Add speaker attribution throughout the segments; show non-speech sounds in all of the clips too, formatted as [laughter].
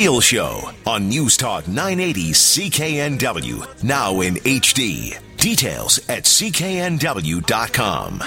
Speaker 1: Eel Show on News Talk 980 CKNW. Now in HD. Details at cknw.com.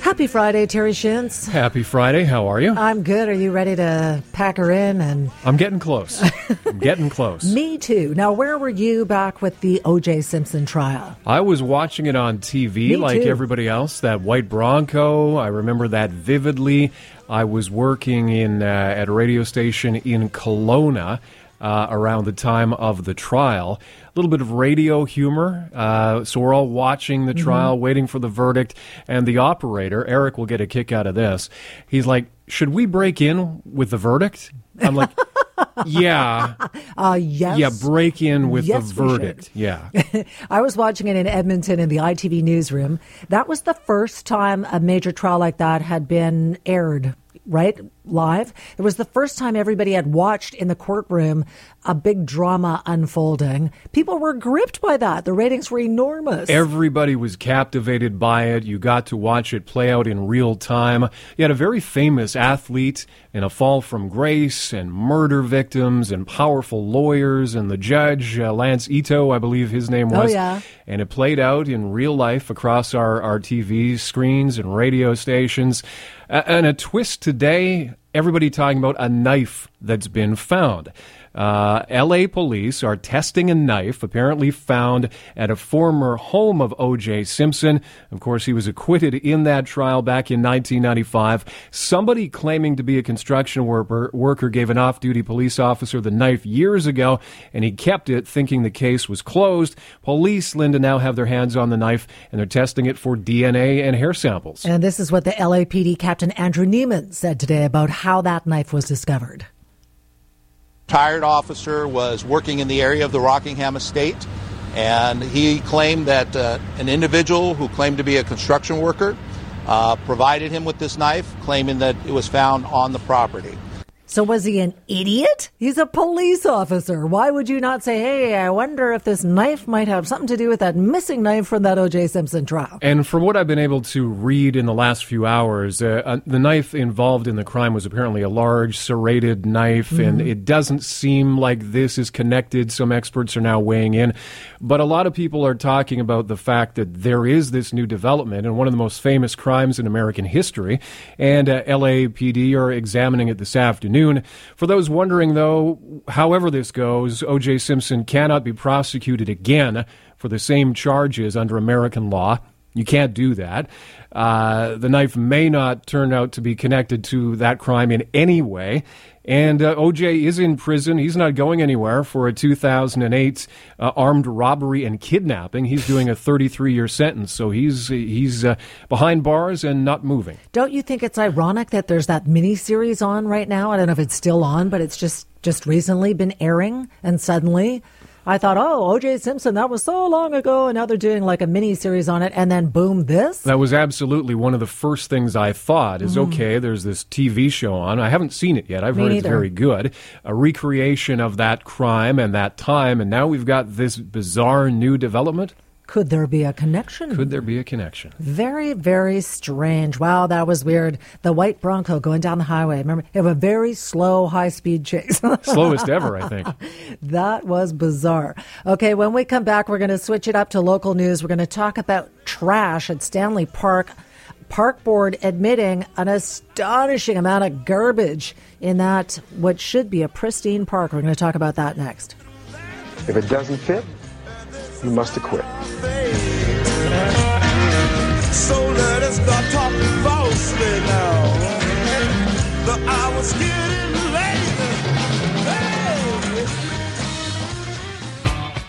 Speaker 2: Happy Friday, Terry Schintz.
Speaker 3: Happy Friday. How are you?
Speaker 2: I'm good. Are you ready to pack her in? And
Speaker 3: I'm getting close. [laughs] I'm getting close.
Speaker 2: me too. Now, where were you back with the O.J. Simpson trial?
Speaker 3: I was watching it on TV
Speaker 2: Me
Speaker 3: like
Speaker 2: too.
Speaker 3: everybody else. That white Bronco. I remember that vividly. I was working in uh, at a radio station in Kelowna. Uh, around the time of the trial, a little bit of radio humor. Uh, so we're all watching the trial, waiting for the verdict, and the operator Eric will get a kick out of this. He's like, "Should we break in with the verdict?" I'm like, [laughs] "Yeah,
Speaker 2: Uh, yes.
Speaker 3: yeah, break in with
Speaker 2: Yes,
Speaker 3: the verdict. Yeah. [laughs]
Speaker 2: I was watching it in Edmonton in the ITV newsroom. That was the first time a major trial like that had been aired, right? Live. It was the first time everybody had watched in the courtroom a big drama unfolding. People were gripped by that. The ratings were enormous.
Speaker 3: Everybody was captivated by it. You got to watch it play out in real time. You had a very famous athlete in a fall from grace and murder victims and powerful lawyers and the judge, uh, Lance Ito, I believe his name was.
Speaker 2: Oh,
Speaker 3: was.
Speaker 2: yeah.
Speaker 3: And it played out in real life across our, our TV screens and radio stations. And a twist today, everybody talking about a knife that's been found. Uh, LA police are testing a knife apparently found at a former home of O.J. Simpson. Of course, he was acquitted in that trial back in 1995. Somebody claiming to be a construction worker, worker gave an off duty police officer the knife years ago, and he kept it thinking the case was closed. Police, Lynda, now have their hands on the knife, and they're testing it for DNA and hair samples.
Speaker 2: And this is what the LAPD Captain Andrew Neiman said today about how that knife was discovered.
Speaker 4: Retired officer was working in the area of the Rockingham estate, and he claimed that uh, an individual who claimed to be a construction worker uh, provided him with this knife, claiming that it was found on the property.
Speaker 2: So was he an idiot? He's a police officer. Why would you not say, "Hey, I wonder if this knife might have something to do with that missing knife from that O.J. Simpson trial"?
Speaker 3: And from what I've been able to read in the last few hours, uh, uh, the knife involved in the crime was apparently a large serrated knife, and it doesn't seem like this is connected. Some experts are now weighing in. But a lot of people are talking about the fact that there is this new development and one of the most famous crimes in American history, and uh, LAPD are examining it this afternoon. For those wondering, though, however this goes, O.J. Simpson cannot be prosecuted again for the same charges under American law. You can't do that. Uh, the knife may not turn out to be connected to that crime in any way. And uh, OJ is in prison. He's not going anywhere for a 2008 uh, armed robbery and kidnapping. He's doing a 33 year sentence. So he's, he's uh, behind bars and not moving.
Speaker 2: Don't you think it's ironic that there's that mini series on right now? I don't know if it's still on, but it's just just recently been airing, and suddenly. I thought, oh, O.J. Simpson, that was so long ago, and now they're doing like a mini series on it, and then boom, this.
Speaker 3: That was absolutely one of the first things I thought is
Speaker 2: Mm-hmm.
Speaker 3: okay, there's this TV show on. I haven't seen it yet. I've
Speaker 2: Me
Speaker 3: heard it's very good. A recreation of that crime and that time, and now we've got this bizarre new development.
Speaker 2: Could there be a connection?
Speaker 3: Could there be a connection?
Speaker 2: Very, very strange. Wow, that was weird. The white Bronco going down the highway. Remember, it was a very slow, high speed chase. [laughs]
Speaker 3: Slowest ever, I think. [laughs]
Speaker 2: that was bizarre. Okay, when we come back, we're going to switch it up to local news. We're going to talk about trash at Stanley Park. Park Board admitting an astonishing amount of garbage in that what should be a pristine park. We're going to talk about that next.
Speaker 5: If it doesn't fit, you must acquit.
Speaker 6: So let us start talking falsely now. The hour's getting late. Hey.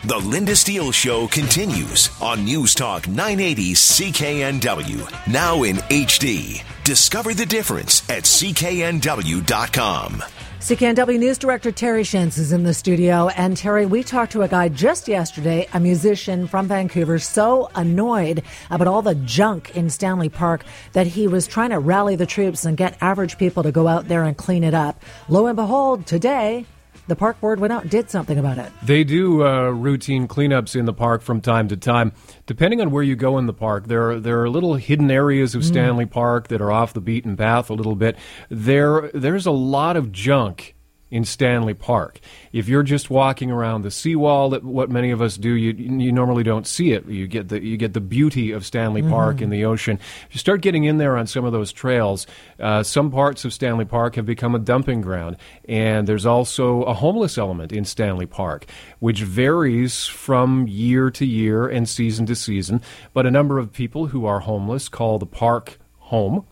Speaker 1: The Lynda Steele Show continues on News Talk 980 CKNW. Now in HD. Discover the difference at cknw.com.
Speaker 2: CKNW News Director Terry Schintz is in the studio. And Terry, we talked to a guy just yesterday, a musician from Vancouver, so annoyed about all the junk in Stanley Park that he was trying to rally the troops and get average people to go out there and clean it up. Lo and behold, today, the park board went out and did something about it.
Speaker 3: They do uh, routine cleanups in the park from time to time. Depending on where you go in the park, there are, there are little hidden areas of Stanley Park that are off the beaten path a little bit. There there's a lot of junk in Stanley Park. If you're just walking around the seawall, that what many of us do, you you normally don't see it. You get the you get the beauty of Stanley Park in the ocean. If you start getting in there on some of those trails, uh, some parts of Stanley Park have become a dumping ground, and there's also a homeless element in Stanley Park, which varies from year to year and season to season. But a number of people who are homeless call the park home,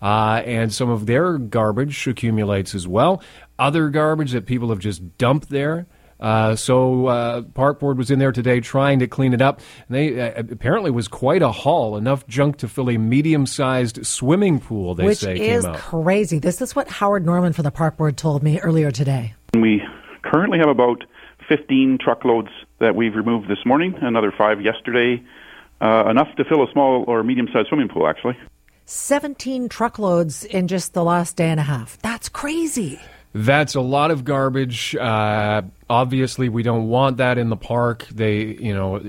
Speaker 3: uh, and some of their garbage accumulates as well. Other garbage that people have just dumped there. Uh, so uh, Park Board was in there today trying to clean it up. And they uh, apparently was quite a haul, enough junk to fill a medium-sized swimming pool. They
Speaker 2: Which
Speaker 3: say
Speaker 2: is
Speaker 3: came out.
Speaker 2: crazy. This is what Howard Norman for the Park Board told me earlier today.
Speaker 7: We currently have about 15 truckloads that we've removed this morning, another five yesterday, uh, enough to fill a small or medium sized swimming pool, actually.
Speaker 2: 17 truckloads in just the last day and a half. That's crazy.
Speaker 3: That's a lot of garbage. Uh, obviously, we don't want that in the park. They, you know,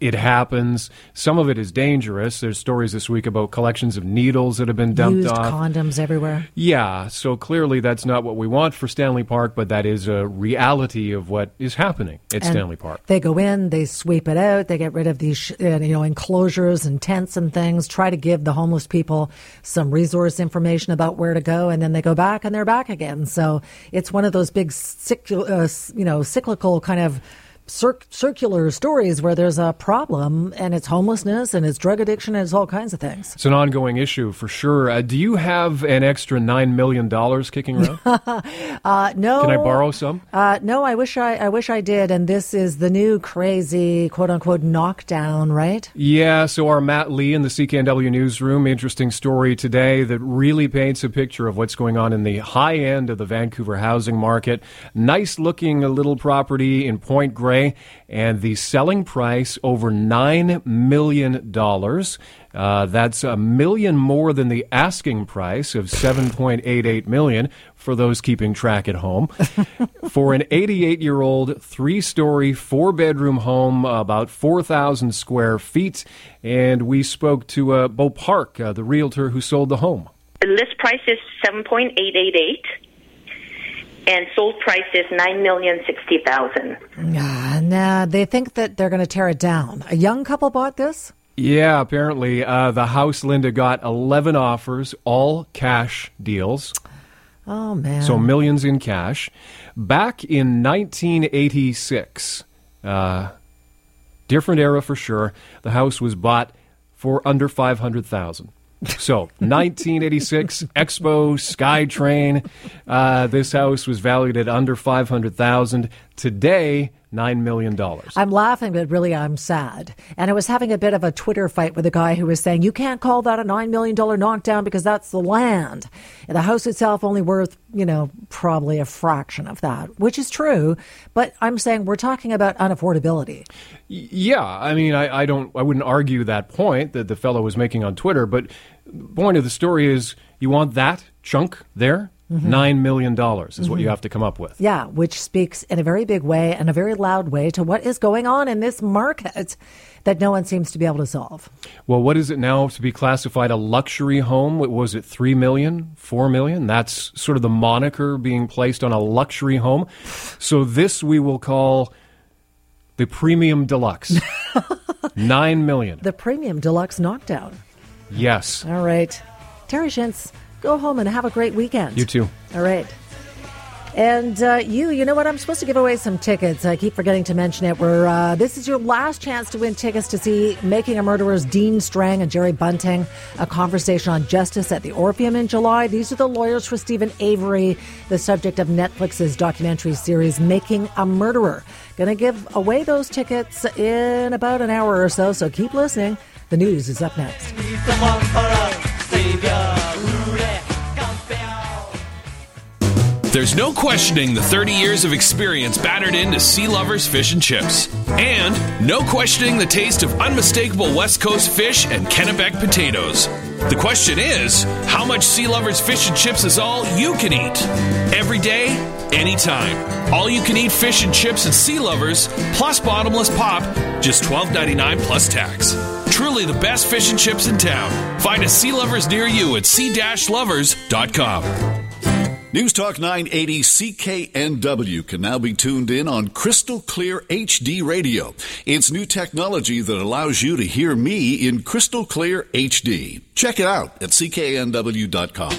Speaker 3: it, happens. Some of it is dangerous. There's stories this week about collections of needles that have been dumped
Speaker 2: Used
Speaker 3: off.
Speaker 2: condoms everywhere.
Speaker 3: Yeah, so clearly that's not what we want for Stanley Park, but that is a reality of what is happening at
Speaker 2: And
Speaker 3: Stanley Park.
Speaker 2: They go in, they sweep it out, they get rid of these, uh, you know, enclosures and tents and things. Try to give the homeless people some resource information about where to go, and then they go back and they're back again. So it's one of those big, uh, you know, cyclical kind of. Cir- circular stories where there's a problem and it's homelessness and it's drug addiction and it's all kinds of things.
Speaker 3: It's an ongoing issue for sure. Uh, do you have an extra $9 million kicking around? [laughs]
Speaker 2: Uh, no,
Speaker 3: Can I borrow some?
Speaker 2: Uh, no, I wish I, I wish I did. And this is the new crazy quote unquote knockdown, right?
Speaker 3: Yeah, so our Matt Lee in the CKNW newsroom, interesting story today that really paints a picture of what's going on in the high end of the Vancouver housing market. Nice looking little property in Point Grey, and the selling price over $9 million. Uh, that's a million more than the asking price of 7.88 million for those keeping track at home. [laughs] for an 88 year old, three story, four bedroom home, about 4,000 square feet. And we spoke to uh, Bo Park, uh, the realtor who sold the home.
Speaker 8: The list price is 7.888 and sold price is nine million sixty thousand.
Speaker 2: Uh, nah, they think that they're going to tear it down. A young couple bought this?
Speaker 3: Yeah, apparently uh, the house Lynda got 11 offers, all cash deals.
Speaker 2: Oh, man.
Speaker 3: So millions in cash. Back in 1986, uh, different era for sure. The house was bought for under 500,000. So 1986 Expo SkyTrain. Uh, this house was valued at under 500,000. Today, nine million dollars.
Speaker 2: I'm laughing, but really I'm sad. And I was having a bit of a Twitter fight with a guy who was saying, you can't call that a $9 million knockdown because that's the land. And the house itself only worth, you know, probably a fraction of that, which is true. But I'm saying we're talking about unaffordability.
Speaker 3: Yeah, I mean, I, I don't, I wouldn't argue that point that the fellow was making on Twitter, but the point of the story is you want that chunk there. Mm-hmm. Nine million dollars is what you mm-hmm. have to come up with.
Speaker 2: Yeah, which speaks in a very big way and a very loud way to what is going on in this market that no one seems to be able to solve.
Speaker 3: Well, what is it now to be classified a luxury home? What Was it three million, four million? That's sort of the moniker being placed on a luxury home. So this we will call the premium deluxe. [laughs] Nine million.
Speaker 2: The premium deluxe knockdown.
Speaker 3: Yes.
Speaker 2: All right. Terry Schintz, go home and have a great weekend.
Speaker 3: You too.
Speaker 2: All right. And uh, you, you know what? I'm supposed to give away some tickets. I keep forgetting to mention it. Where uh, this is your last chance to win tickets to see Making a Murderer's Dean Strang and Jerry Buting, a conversation on justice at the Orpheum in July. These are the lawyers for Steven Avery, the subject of Netflix's documentary series Making a Murderer. Going to give away those tickets in about an hour or so. So keep listening. The news is up next.
Speaker 9: There's no questioning the 30 years of experience battered into Sea Lovers Fish and Chips. And no questioning the taste of unmistakable West Coast fish and Kennebec potatoes. The question is how much Sea Lovers Fish and Chips is all you can eat? Every day, anytime. All you can eat fish and chips at Sea Lovers, plus bottomless pop, just $12.99 plus tax. Truly the best fish and chips in town. Find a Sea Lovers near you at sea-lovers.com.
Speaker 10: News Talk 980 CKNW can now be tuned in on crystal clear HD radio. It's new technology that allows you to hear me in crystal clear HD. Check it out at cknw.com.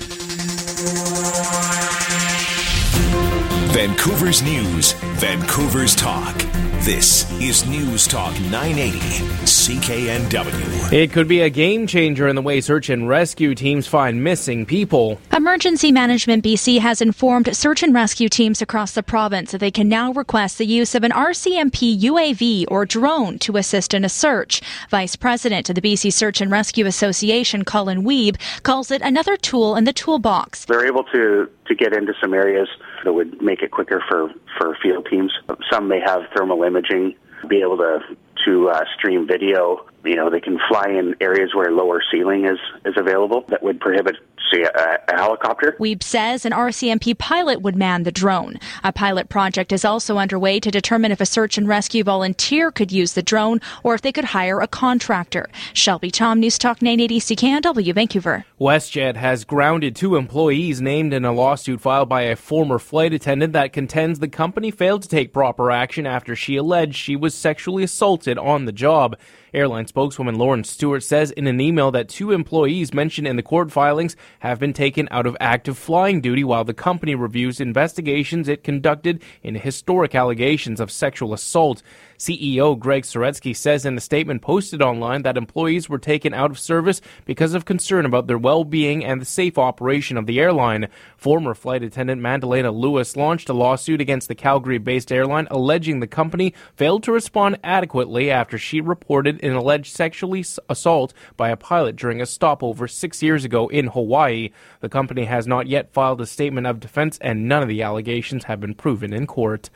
Speaker 1: Vancouver's News, Vancouver's Talk. This is News Talk 980, CKNW.
Speaker 11: It could be a game changer in the way search and rescue teams find missing people.
Speaker 12: Emergency Management BC has informed search and rescue teams across the province that they can now request the use of an RCMP UAV or drone to assist in a search. Vice President of the BC Search and Rescue Association, Colin Weeb, calls it another tool in the toolbox.
Speaker 13: They're able to, to get into some areas that would make it quicker for, for field teams. Some may have thermal imaging, be able to to uh, stream video. You know, they can fly in areas where lower ceiling is is available that would prohibit say a, a helicopter.
Speaker 12: Weeb says an RCMP pilot would man the drone. A pilot project is also underway to determine if a search and rescue volunteer could use the drone or if they could hire a contractor. Shelby Tom, News Talk 980 CKNW, Vancouver.
Speaker 11: WestJet has grounded two employees named in a lawsuit filed by a former flight attendant that contends the company failed to take proper action after she alleged she was sexually assaulted on the job. Airline spokeswoman Lauren Stewart says in an email that two employees mentioned in the court filings have been taken out of active flying duty while the company reviews investigations it conducted in historic allegations of sexual assault. CEO Greg Saretsky says in a statement posted online that employees were taken out of service because of concern about their well-being and the safe operation of the airline. Former flight attendant Mandalena Lewis launched a lawsuit against the Calgary-based airline alleging the company failed to respond adequately after she reported an alleged sexual assault by a pilot during a stopover six years ago in Hawaii. The company has not yet filed a statement of defense and none of the allegations have been proven in court.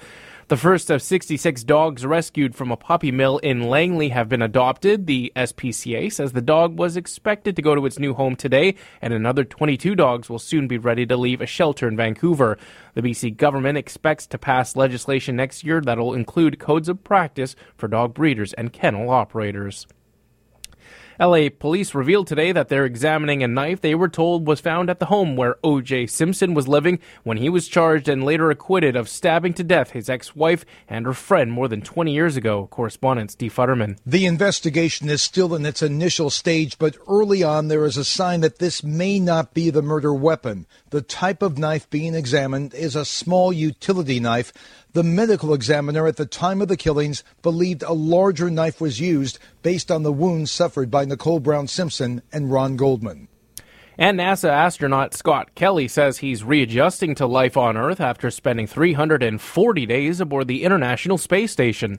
Speaker 11: The first of 66 dogs rescued from a puppy mill in Langley have been adopted. The SPCA says the dog was expected to go to its new home today, and another 22 dogs will soon be ready to leave a shelter in Vancouver. The BC government expects to pass legislation next year that'll include codes of practice for dog breeders and kennel operators. LA police revealed today that they're examining a knife they were told was found at the home where O.J. Simpson was living when he was charged and later acquitted of stabbing to death his ex wife and her friend more than 20 years ago. Correspondent Steve Futterman.
Speaker 14: The investigation is still in its initial stage, but early on there is a sign that this may not be the murder weapon. The type of knife being examined is a small utility knife the medical examiner at the time of the killings believed a larger knife was used based on the wounds suffered by Nicole Brown Simpson and Ron Goldman.
Speaker 11: And NASA astronaut Scott Kelly says he's readjusting to life on Earth after spending 340 days aboard the International Space Station.